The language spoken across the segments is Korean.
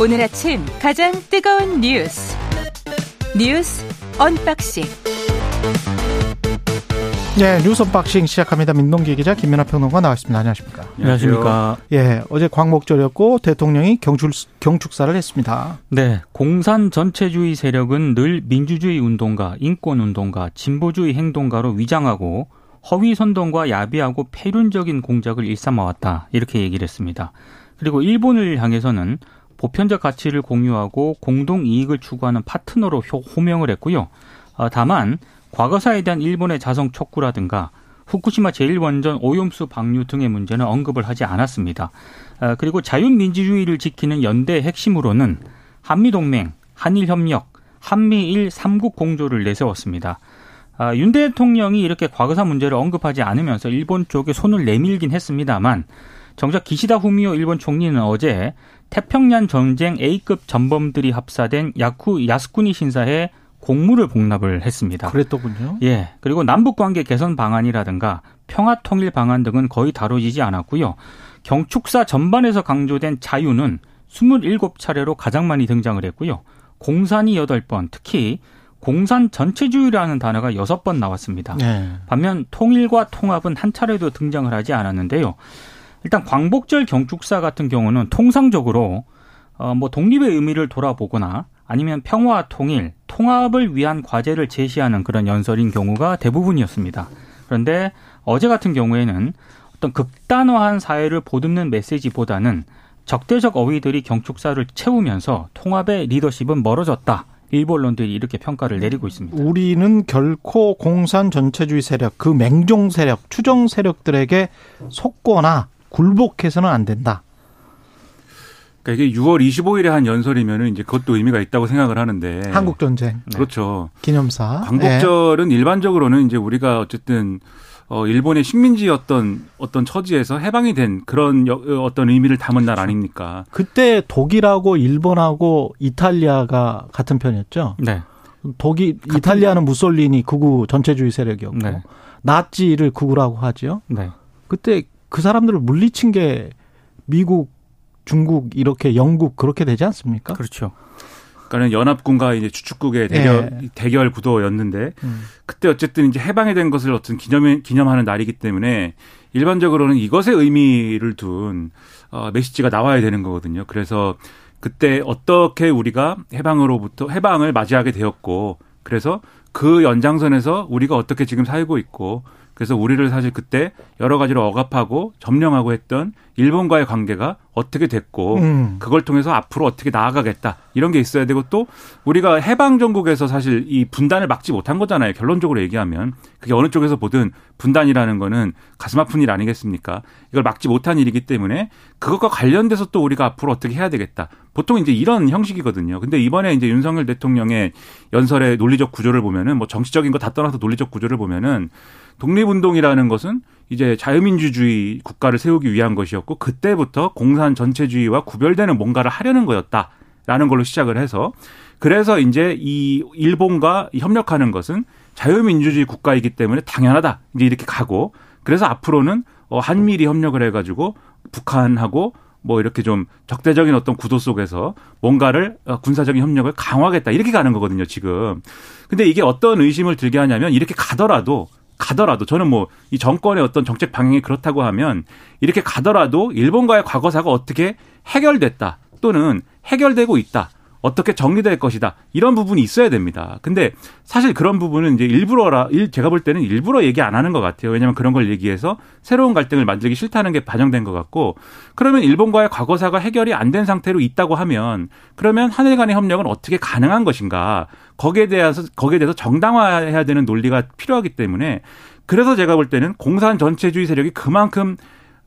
오늘 아침 가장 뜨거운 뉴스 뉴스 unboxing 네, 뉴스 unboxing 시작합니다. 민동기 기자 김민하 평론가 나왔습니다. 안녕하십니까? 안녕하십니까? 예, 어제 광복절이었고 대통령이 경축 경축사를 했습니다. 네, 공산 전체주의 세력은 늘 민주주의 운동가, 인권 운동가, 진보주의 행동가로 위장하고 허위 선동과 야비하고 패륜적인 공작을 일삼아왔다. 이렇게 얘기를 했습니다. 그리고 일본을 향해서는 보편적 가치를 공유하고 공동 이익을 추구하는 파트너로 호명을 했고요. 어, 다만 과거사에 대한 일본의 자성 촉구라든가 후쿠시마 제1원전 오염수 방류 등의 문제는 언급을 하지 않았습니다. 어, 그리고 자유민주주의를 지키는 연대의 핵심으로는 한미동맹, 한일협력, 한미일 삼국 공조를 내세웠습니다. 아, 윤 대통령이 이렇게 과거사 문제를 언급하지 않으면서 일본 쪽에 손을 내밀긴 했습니다만 정작 기시다 후미오 일본 총리는 어제 태평양 전쟁 A급 전범들이 합사된 야쿠 야스쿠니 신사에 공무를 복납을 했습니다. 그랬더군요. 예. 그리고 남북 관계 개선 방안이라든가 평화 통일 방안 등은 거의 다뤄지지 않았고요. 경축사 전반에서 강조된 자유는 27차례로 가장 많이 등장을 했고요. 공산이 8번, 특히 공산 전체주의라는 단어가 6번 나왔습니다. 네. 반면 통일과 통합은 한 차례도 등장을 하지 않았는데요. 일단 광복절 경축사 같은 경우는 통상적으로 어 뭐 독립의 의미를 돌아보거나 아니면 평화 통일, 통합을 위한 과제를 제시하는 그런 연설인 경우가 대부분이었습니다. 그런데 어제 같은 경우에는 어떤 극단화한 사회를 보듬는 메시지보다는 적대적 어휘들이 경축사를 채우면서 통합의 리더십은 멀어졌다. 일본 언론들이 이렇게 평가를 내리고 있습니다. 우리는 결코 공산 전체주의 세력, 그 맹종 세력, 추정 세력들에게 속거나 굴복해서는 안 된다. 그러니까 이게 6월 25일에 한 연설이면은 이제 그것도 의미가 있다고 생각을 하는데 한국 전쟁 그렇죠 기념사 광복절은 네. 일반적으로는 이제 우리가 어쨌든 어 일본의 식민지였던 어떤 처지에서 해방이 된 그런 어떤 의미를 담은 날 아닙니까? 그때 독일하고 일본하고 이탈리아가 같은 편이었죠. 네. 독일 이탈리아는 무솔리니 극우 전체주의 세력이었고 네. 나치를 극우라고 하죠. 네. 그때 그 사람들을 물리친 게 미국 중국 이렇게 영국 그렇게 되지 않습니까? 그렇죠. 그러니까는 연합군과 이제 주축국의 대결 네. 대결 구도였는데 음. 그때 어쨌든 이제 해방이 된 것을 어떤 기념 기념하는 날이기 때문에 일반적으로는 이것의 의미를 둔 어, 메시지가 나와야 되는 거거든요. 그래서 그때 어떻게 우리가 해방으로부터 해방을 맞이하게 되었고 그래서 그 연장선에서 우리가 어떻게 지금 살고 있고 그래서 우리를 사실 그때 여러 가지로 억압하고 점령하고 했던 일본과의 관계가 어떻게 됐고 음. 그걸 통해서 앞으로 어떻게 나아가겠다 이런 게 있어야 되고 또 우리가 해방 전국에서 사실 이 분단을 막지 못한 거잖아요. 결론적으로 얘기하면 그게 어느 쪽에서 보든 분단이라는 거는 가슴 아픈 일 아니겠습니까? 이걸 막지 못한 일이기 때문에 그것과 관련돼서 또 우리가 앞으로 어떻게 해야 되겠다. 보통 이제 이런 형식이거든요. 근데 이번에 이제 윤석열 대통령의 연설의 논리적 구조를 보면은 뭐 정치적인 거 다 떠나서 논리적 구조를 보면은 독립운동이라는 것은 이제 자유민주주의 국가를 세우기 위한 것이었고 그때부터 공산 전체주의와 구별되는 뭔가를 하려는 거였다라는 걸로 시작을 해서 그래서 이제 이 일본과 협력하는 것은 자유민주주의 국가이기 때문에 당연하다 이제 이렇게 가고 그래서 앞으로는 어 한미리 협력을 해가지고 북한하고 뭐 이렇게 좀 적대적인 어떤 구도 속에서 뭔가를 어, 군사적인 협력을 강화하겠다 이렇게 가는 거거든요 지금. 근데 이게 어떤 의심을 들게 하냐면 이렇게 가더라도 가더라도 저는 뭐 이 정권의 어떤 정책 방향이 그렇다고 하면 이렇게 가더라도 일본과의 과거사가 어떻게 해결됐다 또는 해결되고 있다. 어떻게 정리될 것이다. 이런 부분이 있어야 됩니다. 근데 사실 그런 부분은 이제 일부러라, 제가 볼 때는 일부러 얘기 안 하는 것 같아요. 왜냐하면 그런 걸 얘기해서 새로운 갈등을 만들기 싫다는 게 반영된 것 같고 그러면 일본과의 과거사가 해결이 안 된 상태로 있다고 하면 그러면 한일 간의 협력은 어떻게 가능한 것인가. 거기에 대해서, 거기에 대해서 정당화해야 되는 논리가 필요하기 때문에 그래서 제가 볼 때는 공산 전체주의 세력이 그만큼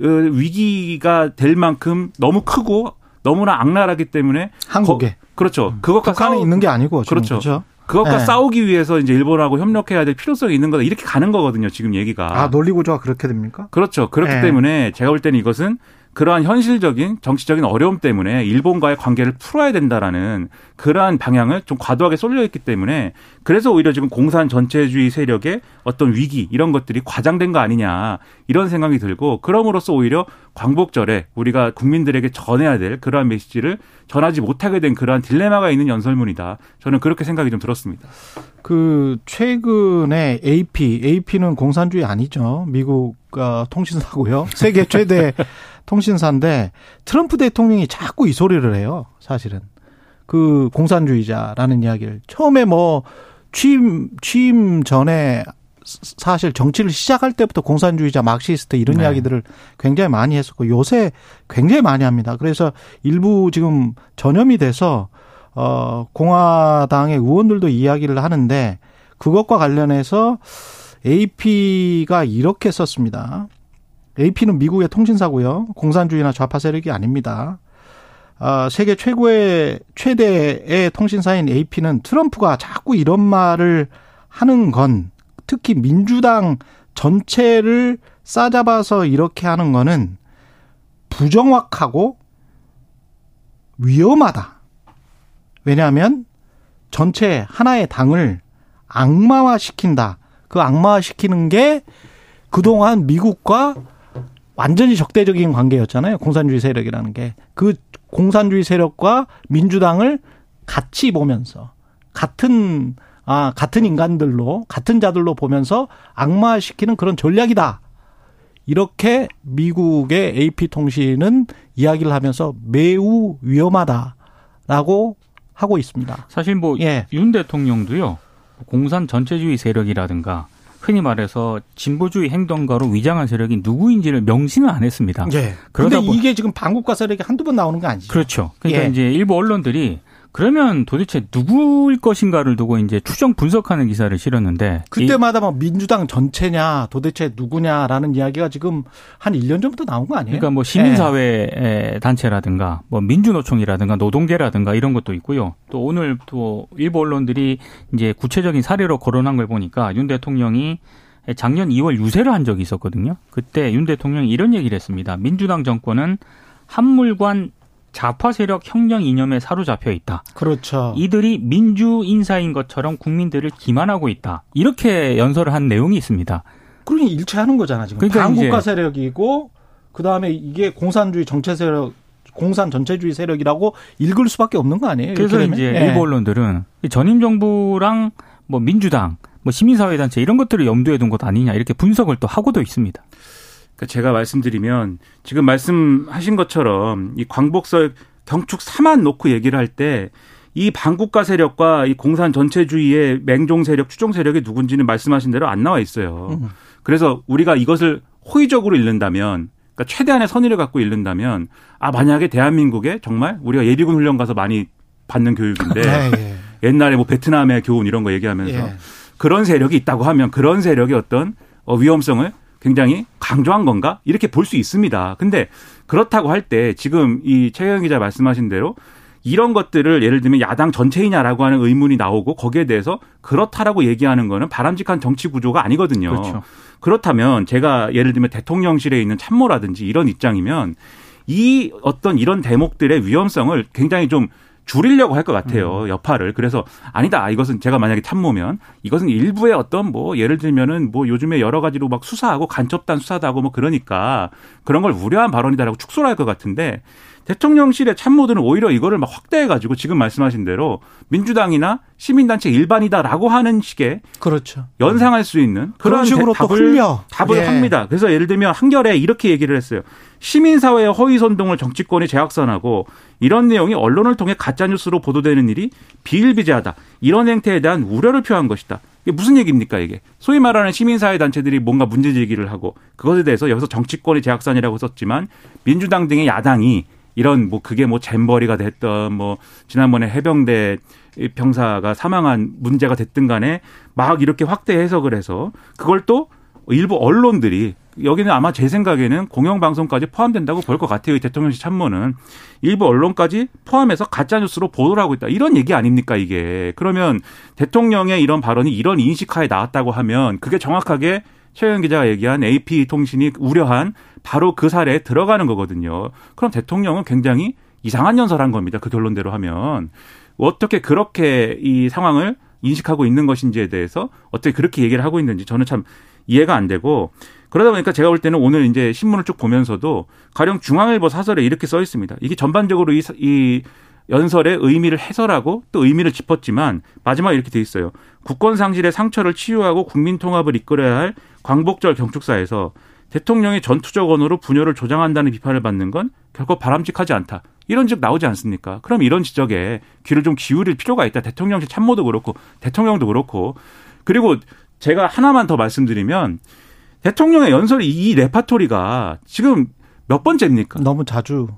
어, 위기가 될 만큼 너무 크고 너무나 악랄하기 때문에 한국에 거, 그렇죠. 음. 그것과 싸우 있는 게 아니고 그렇죠. 그렇죠. 그것과 네. 싸우기 위해서 이제 일본하고 협력해야 될 필요성이 있는 거다. 이렇게 가는 거거든요. 지금 얘기가. 아 논리 구조가 그렇게 됩니까? 그렇죠. 그렇기 네. 때문에 제가 볼 때는 이것은 그러한 현실적인 정치적인 어려움 때문에 일본과의 관계를 풀어야 된다라는 그러한 방향을 좀 과도하게 쏠려 있기 때문에 그래서 오히려 지금 공산 전체주의 세력의 어떤 위기 이런 것들이 과장된 거 아니냐 이런 생각이 들고 그럼으로써 오히려 광복절에 우리가 국민들에게 전해야 될 그러한 메시지를 전하지 못하게 된 그러한 딜레마가 있는 연설문이다. 저는 그렇게 생각이 좀 들었습니다. 그 최근에 AP, AP는 공산주의 아니죠. 미국 통신사고요. 세계 최대 통신사인데 트럼프 대통령이 자꾸 이 소리를 해요. 사실은 그 공산주의자라는 이야기를 처음에 뭐 취임 취임 전에 사실 정치를 시작할 때부터 공산주의자, 막시스트 이런 네. 이야기들을 굉장히 많이 했었고 요새 굉장히 많이 합니다. 그래서 일부 지금 전염이 돼서 어 공화당의 의원들도 이야기를 하는데 그것과 관련해서 AP가 이렇게 썼습니다. AP는 미국의 통신사고요. 공산주의나 좌파 세력이 아닙니다. 아, 세계 최고의 최대의 통신사인 AP는 트럼프가 자꾸 이런 말을 하는 건 특히 민주당 전체를 싸잡아서 이렇게 하는 거는 부정확하고 위험하다. 왜냐하면 전체 하나의 당을 악마화 시킨다. 그 악마화 시키는 게 그동안 미국과 완전히 적대적인 관계였잖아요. 공산주의 세력이라는 게. 그 공산주의 세력과 민주당을 같이 보면서 같은 아, 같은 인간들로 같은 자들로 보면서 악마시키는 그런 전략이다. 이렇게 미국의 AP 통신은 이야기를 하면서 매우 위험하다라고 하고 있습니다. 사실 뭐윤 예. 대통령도요. 공산 전체주의 세력이라든가 흔히 말해서 진보주의 행동가로 위장한 세력이 누구인지를 명시는 안 했습니다. 예. 그런데 이게 지금 반국가 세력이 한두 번 나오는 거 아니죠? 그렇죠. 그러니까 예. 이제 일부 언론들이 그러면 도대체 누구일 것인가를 두고 이제 추정 분석하는 기사를 실었는데 그때마다 막 민주당 전체냐 도대체 누구냐라는 이야기가 지금 한 1년 전부터 나온 거 아니에요? 그러니까 뭐 시민사회 네. 단체라든가 뭐 민주노총이라든가 노동계라든가 이런 것도 있고요. 또 오늘 또 일부 언론들이 이제 구체적인 사례로 거론한 걸 보니까 윤 대통령이 작년 2월 유세를 한 적이 있었거든요. 그때 윤 대통령이 이런 얘기를 했습니다. 민주당 정권은 한물관 좌파 세력 혁명 이념에 사로잡혀 있다. 그렇죠. 이들이 민주 인사인 것처럼 국민들을 기만하고 있다. 이렇게 연설을 한 내용이 있습니다. 그러니 일치하는 거잖아 지금. 그러니까 반국가 세력이고 그 다음에 이게 공산주의 정체 세력, 공산 전체주의 세력이라고 읽을 수밖에 없는 거 아니에요? 그래서 이제 네. 일부 언론들은 전임 정부랑 뭐 민주당, 뭐 시민사회단체 이런 것들을 염두에 둔 것 아니냐 이렇게 분석을 또 하고도 있습니다. 그러니까 제가 말씀드리면 지금 말씀하신 것처럼 이 광복설 경축 3만 놓고 얘기를 할 때 이 반국가 세력과 이 공산 전체주의의 맹종 세력, 추종 세력이 누군지는 말씀하신 대로 안 나와 있어요. 음. 그래서 우리가 이것을 호의적으로 읽는다면 그러니까 최대한의 선의를 갖고 읽는다면 아 만약에 대한민국에 정말 우리가 예비군 훈련 가서 많이 받는 교육인데 네, 예. 옛날에 뭐 베트남의 교훈 이런 거 얘기하면서 예. 그런 세력이 있다고 하면 그런 세력의 어떤 어, 위험성을 굉장히 강조한 건가? 이렇게 볼 수 있습니다. 근데 그렇다고 할 때 지금 이 최경 기자 말씀하신 대로 이런 것들을 예를 들면 야당 전체이냐라고 하는 의문이 나오고 거기에 대해서 그렇다라고 얘기하는 거는 바람직한 정치 구조가 아니거든요. 그렇죠. 그렇다면 제가 예를 들면 대통령실에 있는 참모라든지 이런 입장이면 이 어떤 이런 대목들의 위험성을 굉장히 좀 줄이려고 할 것 같아요. 음. 여파를. 그래서 아니다. 이것은 제가 만약에 참모면 이것은 일부의 어떤 뭐 예를 들면은 뭐 요즘에 여러 가지로 막 수사하고 간첩단 수사도 하고 뭐 그러니까 그런 걸 우려한 발언이다라고 축소를 할 것 같은데 대통령실의 참모들은 오히려 이거를 막 확대해가지고 지금 말씀하신 대로 민주당이나 시민단체 일반이다라고 하는 식의 그렇죠. 연상할 수 있는 그런 식으로 답을, 또 흘려 답을 예. 합니다. 그래서 예를 들면 한결에 이렇게 얘기를 했어요. 시민사회의 허위 선동을 정치권이 재확산하고 이런 내용이 언론을 통해 가짜뉴스로 보도되는 일이 비일비재하다. 이런 행태에 대한 우려를 표한 것이다. 이게 무슨 얘기입니까, 이게? 소위 말하는 시민사회 단체들이 뭔가 문제 제기를 하고 그것에 대해서 여기서 정치권이 재확산이라고 썼지만 민주당 등의 야당이 이런 뭐 그게 뭐 잼버리가 됐던 뭐 지난번에 해병대 병사가 사망한 문제가 됐든 간에 막 이렇게 확대 해석을 해서 그걸 또 일부 언론들이 여기는 아마 제 생각에는 공영방송까지 포함된다고 볼 것 같아요. 이 대통령실 참모는. 일부 언론까지 포함해서 가짜뉴스로 보도를 하고 있다. 이런 얘기 아닙니까, 이게. 그러면 대통령의 이런 발언이 이런 인식하에 나왔다고 하면 그게 정확하게 최영 기자가 얘기한 AP 통신이 우려한 바로 그 사례에 들어가는 거거든요. 그럼 대통령은 굉장히 이상한 연설한 겁니다. 그 결론대로 하면 어떻게 그렇게 이 상황을 인식하고 있는 것인지에 대해서 어떻게 그렇게 얘기를 하고 있는지 저는 참 이해가 안 되고 그러다 보니까 제가 볼 때는 오늘 이제 신문을 쭉 보면서도 가령 중앙일보 사설에 이렇게 써 있습니다. 이게 전반적으로 이, 이 연설의 의미를 해설하고 또 의미를 짚었지만 마지막에 이렇게 돼 있어요. 국권 상실의 상처를 치유하고 국민 통합을 이끌어야 할 광복절 경축사에서 대통령의 전투적 언어로 분열을 조장한다는 비판을 받는 건 결코 바람직하지 않다. 이런 즉 나오지 않습니까? 그럼 이런 지적에 귀를 좀 기울일 필요가 있다. 대통령실 참모도 그렇고 대통령도 그렇고 그리고 제가 하나만 더 말씀드리면 대통령의 연설 이 레파토리가 지금 몇 번째입니까? 너무 자주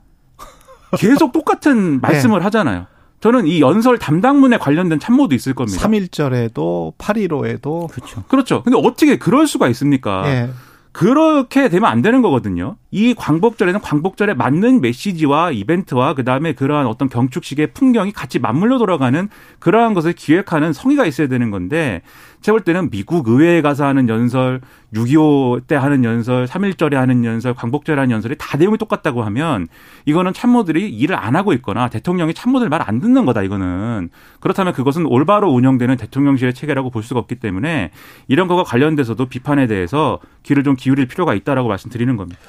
계속 똑같은 네. 말씀을 네. 하잖아요. 저는 이 연설 담당문에 관련된 참모도 있을 겁니다. 3.1절에도 8.15에도 그렇죠. 그렇죠. 근데 어떻게 그럴 수가 있습니까? 네. 그렇게 되면 안 되는 거거든요. 이 광복절에는 광복절에 맞는 메시지와 이벤트와 그다음에 그러한 어떤 경축식의 풍경이 같이 맞물려 돌아가는 그러한 것을 기획하는 성의가 있어야 되는 건데 제가 볼 때는 미국 의회에 가서 하는 연설, 6.25 때 하는 연설, 3.1절에 하는 연설, 광복절에 하는 연설이 다 내용이 똑같다고 하면 이거는 참모들이 일을 안 하고 있거나 대통령이 참모들 말 안 듣는 거다 이거는. 그렇다면 그것은 올바로 운영되는 대통령실의 체계라고 볼 수가 없기 때문에 이런 거와 관련돼서도 비판에 대해서 귀를 좀 기울일 필요가 있다라고 말씀드리는 겁니다.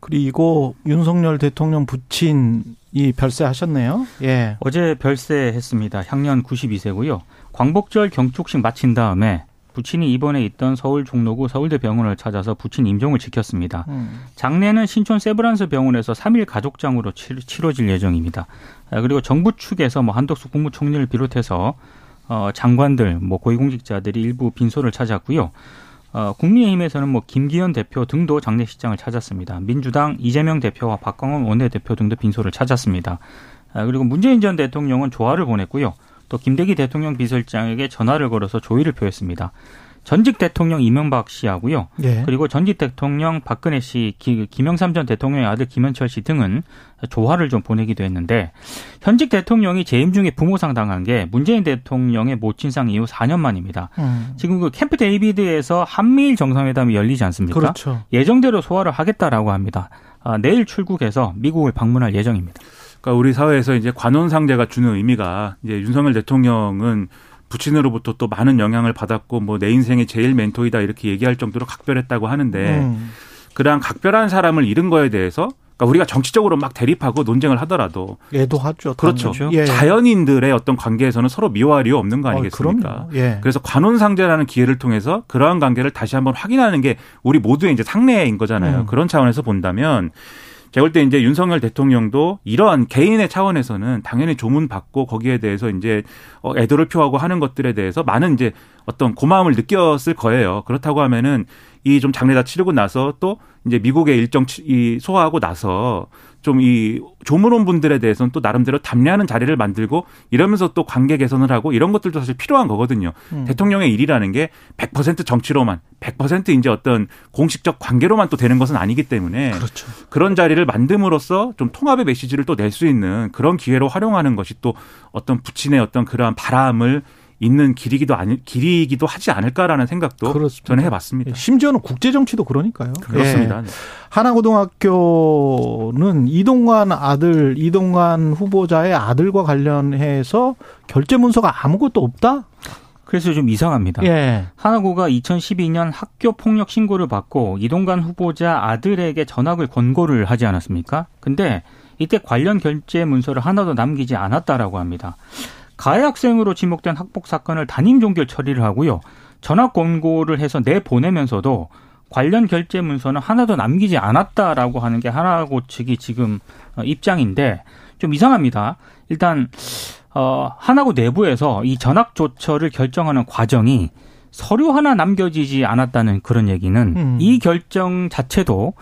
그리고 윤석열 대통령 부친이 별세하셨네요. 예. 어제 별세했습니다. 향년 92세고요. 광복절 경축식 마친 다음에 부친이 입원해 있던 서울 종로구 서울대 병원을 찾아서 부친 임종을 지켰습니다. 음. 장례는 신촌 세브란스 병원에서 3일 가족장으로 치러질 예정입니다. 아, 그리고 정부 측에서 뭐 한덕수 국무총리를 비롯해서 어, 장관들, 뭐 고위공직자들이 일부 빈소를 찾았고요. 어, 국민의힘에서는 뭐 김기현 대표 등도 장례식장을 찾았습니다. 민주당 이재명 대표와 박광원 원내대표 등도 빈소를 찾았습니다. 아, 그리고 문재인 전 대통령은 조화를 보냈고요. 또 김대기 대통령 비서실장에게 전화를 걸어서 조의를 표했습니다. 전직 대통령 이명박 씨하고요. 예. 그리고 전직 대통령 박근혜 씨, 김영삼 전 대통령의 아들 김현철 씨 등은 조화를 좀 보내기도 했는데 현직 대통령이 재임 중에 부모상 당한 게 문재인 대통령의 모친상 이후 4년 만입니다. 음. 지금 그 캠프 데이비드에서 한미일 정상회담이 열리지 않습니까? 그렇죠. 예정대로 소화를 하겠다라고 합니다. 아, 내일 출국해서 미국을 방문할 예정입니다. 그러니까 우리 사회에서 이제 관혼상제가 주는 의미가 이제 윤석열 대통령은 부친으로부터 또 많은 영향을 받았고 뭐 내 인생의 제일 멘토이다 이렇게 얘기할 정도로 각별했다고 하는데 음. 그러한 각별한 사람을 잃은 거에 대해서 그러니까 우리가 정치적으로 막 대립하고 논쟁을 하더라도 애도하죠. 그렇죠. 예. 자연인들의 어떤 관계에서는 서로 미워할 이유 없는 거 아니겠습니까? 어, 예. 그래서 관혼상제라는 기회를 통해서 그러한 관계를 다시 한번 확인하는 게 우리 모두의 이제 상례인 거잖아요. 음. 그런 차원에서 본다면 제가 볼 때 이제 윤석열 대통령도 이러한 개인의 차원에서는 당연히 조문 받고 거기에 대해서 이제 어, 애도를 표하고 하는 것들에 대해서 많은 이제 어떤 고마움을 느꼈을 거예요. 그렇다고 하면은 이 좀 장례 다 치르고 나서 또 이제 미국의 일정 이 소화하고 나서 좀 이 조문원 분들에 대해서는 또 나름대로 담례하는 자리를 만들고 이러면서 또 관계 개선을 하고 이런 것들도 사실 필요한 거거든요. 음. 대통령의 일이라는 게 100% 정치로만 100% 이제 어떤 공식적 관계로만 또 되는 것은 아니기 때문에 그렇죠. 그런 자리를 만듦으로써 좀 통합의 메시지를 또 낼 수 있는 그런 기회로 활용하는 것이 또 어떤 부친의 어떤 그러한 바람을 있는 길이기도 아니 길이기도 하지 않을까라는 생각도 그렇습니다. 저는 해봤습니다. 심지어는 국제 정치도 그러니까요. 그렇습니다. 네. 하나고등학교는 이동관 아들 이동관 후보자의 아들과 관련해서 결제 문서가 아무것도 없다. 그래서 좀 이상합니다. 예. 하나고가 2012년 학교 폭력 신고를 받고 이동관 후보자 아들에게 전학을 권고를 하지 않았습니까? 근데 이때 관련 결제 문서를 하나도 남기지 않았다라고 합니다. 가해 학생으로 지목된 학폭 사건을 담임 종결 처리를 하고요. 전학 권고를 해서 내보내면서도 관련 결제 문서는 하나도 남기지 않았다라고 하는 게 하나고 측이 지금 어, 입장인데 좀 이상합니다. 일단 어 하나고 내부에서 이 전학 조처를 결정하는 과정이 서류 하나 남겨지지 않았다는 그런 얘기는 음. 이 결정 자체도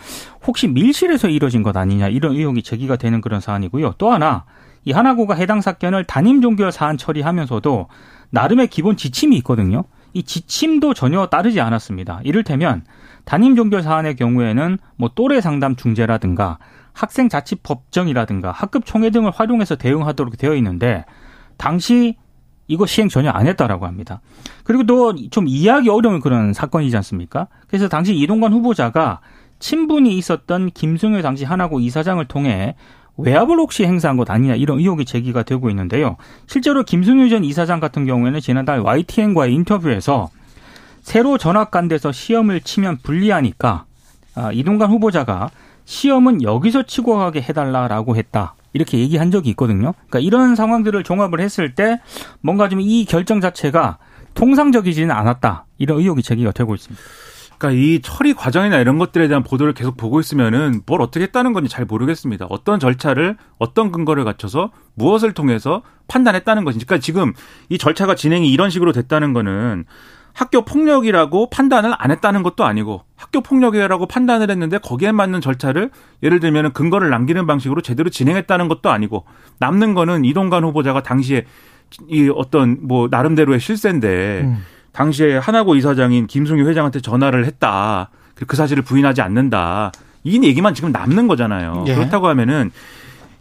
혹시 밀실에서 이뤄진 것 아니냐 이런 의혹이 제기가 되는 그런 사안이고요. 또 하나 이 하나고가 해당 사건을 단임 종결 사안 처리하면서도 나름의 기본 지침이 있거든요. 이 지침도 전혀 따르지 않았습니다. 이를테면 단임 종결 사안의 경우에는 뭐 또래 상담 중재라든가 학생 자치 법정이라든가 학급 총회 등을 활용해서 대응하도록 되어 있는데 당시 이거 시행 전혀 안 했다라고 합니다. 그리고 또 좀 이해하기 어려운 그런 사건이지 않습니까? 그래서 당시 이동관 후보자가 친분이 있었던 김승효 당시 하나고 이사장을 통해 외압을 혹시 행사한 것 아니냐 이런 의혹이 제기가 되고 있는데요. 실제로 김승효 전 이사장 같은 경우에는 지난달 YTN과의 인터뷰에서 새로 전학간대서 시험을 치면 불리하니까 아, 이동관 후보자가 시험은 여기서 치고 가게 해달라라고 했다. 이렇게 얘기한 적이 있거든요. 그러니까 이런 상황들을 종합을 했을 때 뭔가 좀 이 결정 자체가 통상적이지는 않았다. 이런 의혹이 제기가 되고 있습니다. 그러니까 이 처리 과정이나 이런 것들에 대한 보도를 계속 보고 있으면은 뭘 어떻게 했다는 건지 잘 모르겠습니다. 어떤 절차를 어떤 근거를 갖춰서 무엇을 통해서 판단했다는 것인지. 그러니까 지금 이 절차가 진행이 이런 식으로 됐다는 거는 학교 폭력이라고 판단을 안 했다는 것도 아니고 학교 폭력이라고 판단을 했는데 거기에 맞는 절차를 예를 들면 근거를 남기는 방식으로 제대로 진행했다는 것도 아니고 남는 거는 이동관 후보자가 당시에 이 어떤 뭐 나름대로의 실세인데 음. 당시에 하나고 이사장인 김승유 회장한테 전화를 했다. 그 사실을 부인하지 않는다. 이 얘기만 지금 남는 거잖아요. 예. 그렇다고 하면은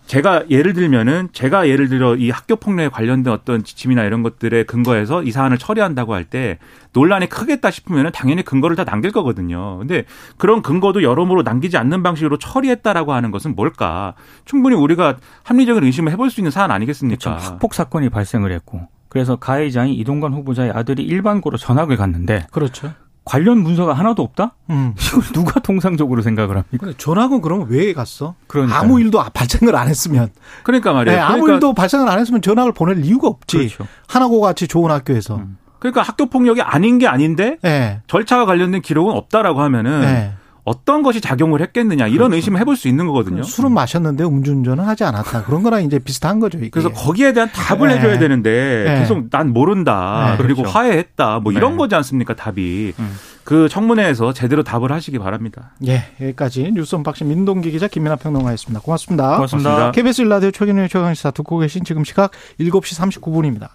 제가 예를 들면은 제가 예를 들어 이 학교 폭력에 관련된 어떤 지침이나 이런 것들에 근거해서 이 사안을 처리한다고 할 때 논란이 크겠다 싶으면은 당연히 근거를 다 남길 거거든요. 근데 그런 근거도 여러모로 남기지 않는 방식으로 처리했다라고 하는 것은 뭘까? 충분히 우리가 합리적인 의심을 해볼 수 있는 사안 아니겠습니까? 그렇죠. 학폭 사건이 발생을 했고 그래서 가해자인 이동관 후보자의 아들이 일반고로 전학을 갔는데 그렇죠. 관련 문서가 하나도 없다? 음. 이걸 누가 통상적으로 생각을 합니까? 전학은 그러면 왜 갔어? 그러니까 아무 일도 발생을 안 했으면. 그러니까 말이에요. 네, 아무 그러니까. 일도 발생을 안 했으면 전학을 보낼 이유가 없지. 그렇죠. 하나고 같이 좋은 학교에서. 음. 그러니까 학교 폭력이 아닌 게 아닌데 네. 절차와 관련된 기록은 없다라고 하면은 네. 어떤 것이 작용을 했겠느냐 이런 그렇죠. 의심을 해볼 수 있는 거거든요. 술은 마셨는데 음주운전은 하지 않았다. 그런 거랑 이제 비슷한 거죠. 이게. 그래서 거기에 대한 답을 네. 해줘야 되는데 네. 계속 난 모른다. 네. 그리고 그렇죠. 화해했다. 뭐 이런 네. 거지 않습니까? 답이. 음. 그 청문회에서 제대로 답을 하시기 바랍니다. 예, 여기까지 뉴스 unboxing 민동기 기자 김민하 평론가였습니다. 고맙습니다. 고맙습니다. KBS 일라디오 최경영의 최강시사 듣고 계신 지금 시각 7시 39분입니다.